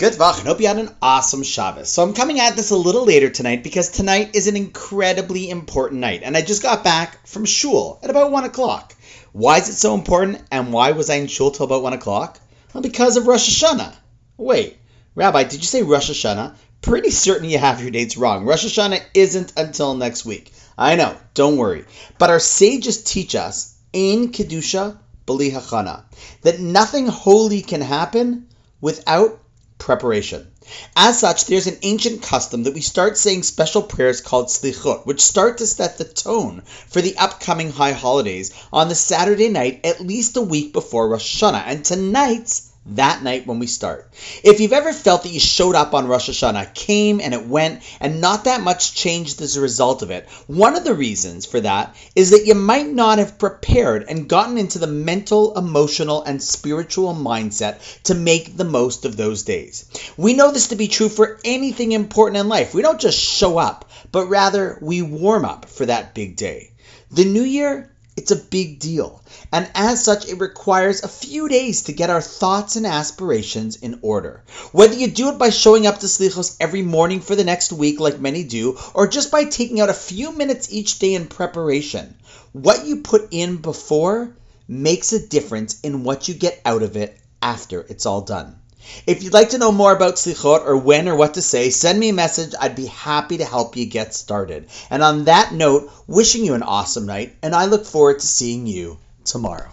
Good Vach, hope you had an awesome Shabbos. So I'm coming at this a little later tonight because tonight is an incredibly important night, and I just got back from shul at about 1 o'clock. Why is it so important, and why was I in shul till about 1 o'clock? Well, because of Rosh Hashanah. Wait, Rabbi, did you say Rosh Hashanah? Pretty certain you have your dates wrong. Rosh Hashanah isn't until next week. I know, don't worry. But our sages teach us, in Kedusha, Bli Hachana, that nothing holy can happen without preparation. As such, there's an ancient custom that we start saying special prayers called slichot, which start to set the tone for the upcoming high holidays on the Saturday night, at least a week before Rosh Hashanah. And tonight's that night when we start. If you've ever felt that you showed up on Rosh Hashanah, came and it went, and not that much changed as a result of it, one of the reasons for that is that you might not have prepared and gotten into the mental, emotional, and spiritual mindset to make the most of those days. We this to be true for anything important in life. We don't just show up, but rather we warm up for that big day. The new year it's a big deal, and as such, it requires a few days to get our thoughts and aspirations in order. Whether you do it by showing up to Slichos every morning for the next week, like many do, or just by taking out a few minutes each day in preparation, what you put in before makes a difference in what you get out of it after it's all done. If you'd like to know more about Slichot or when or what to say, send me a message. I'd be happy to help you get started. And on that note, wishing you an awesome night, and I look forward to seeing you tomorrow.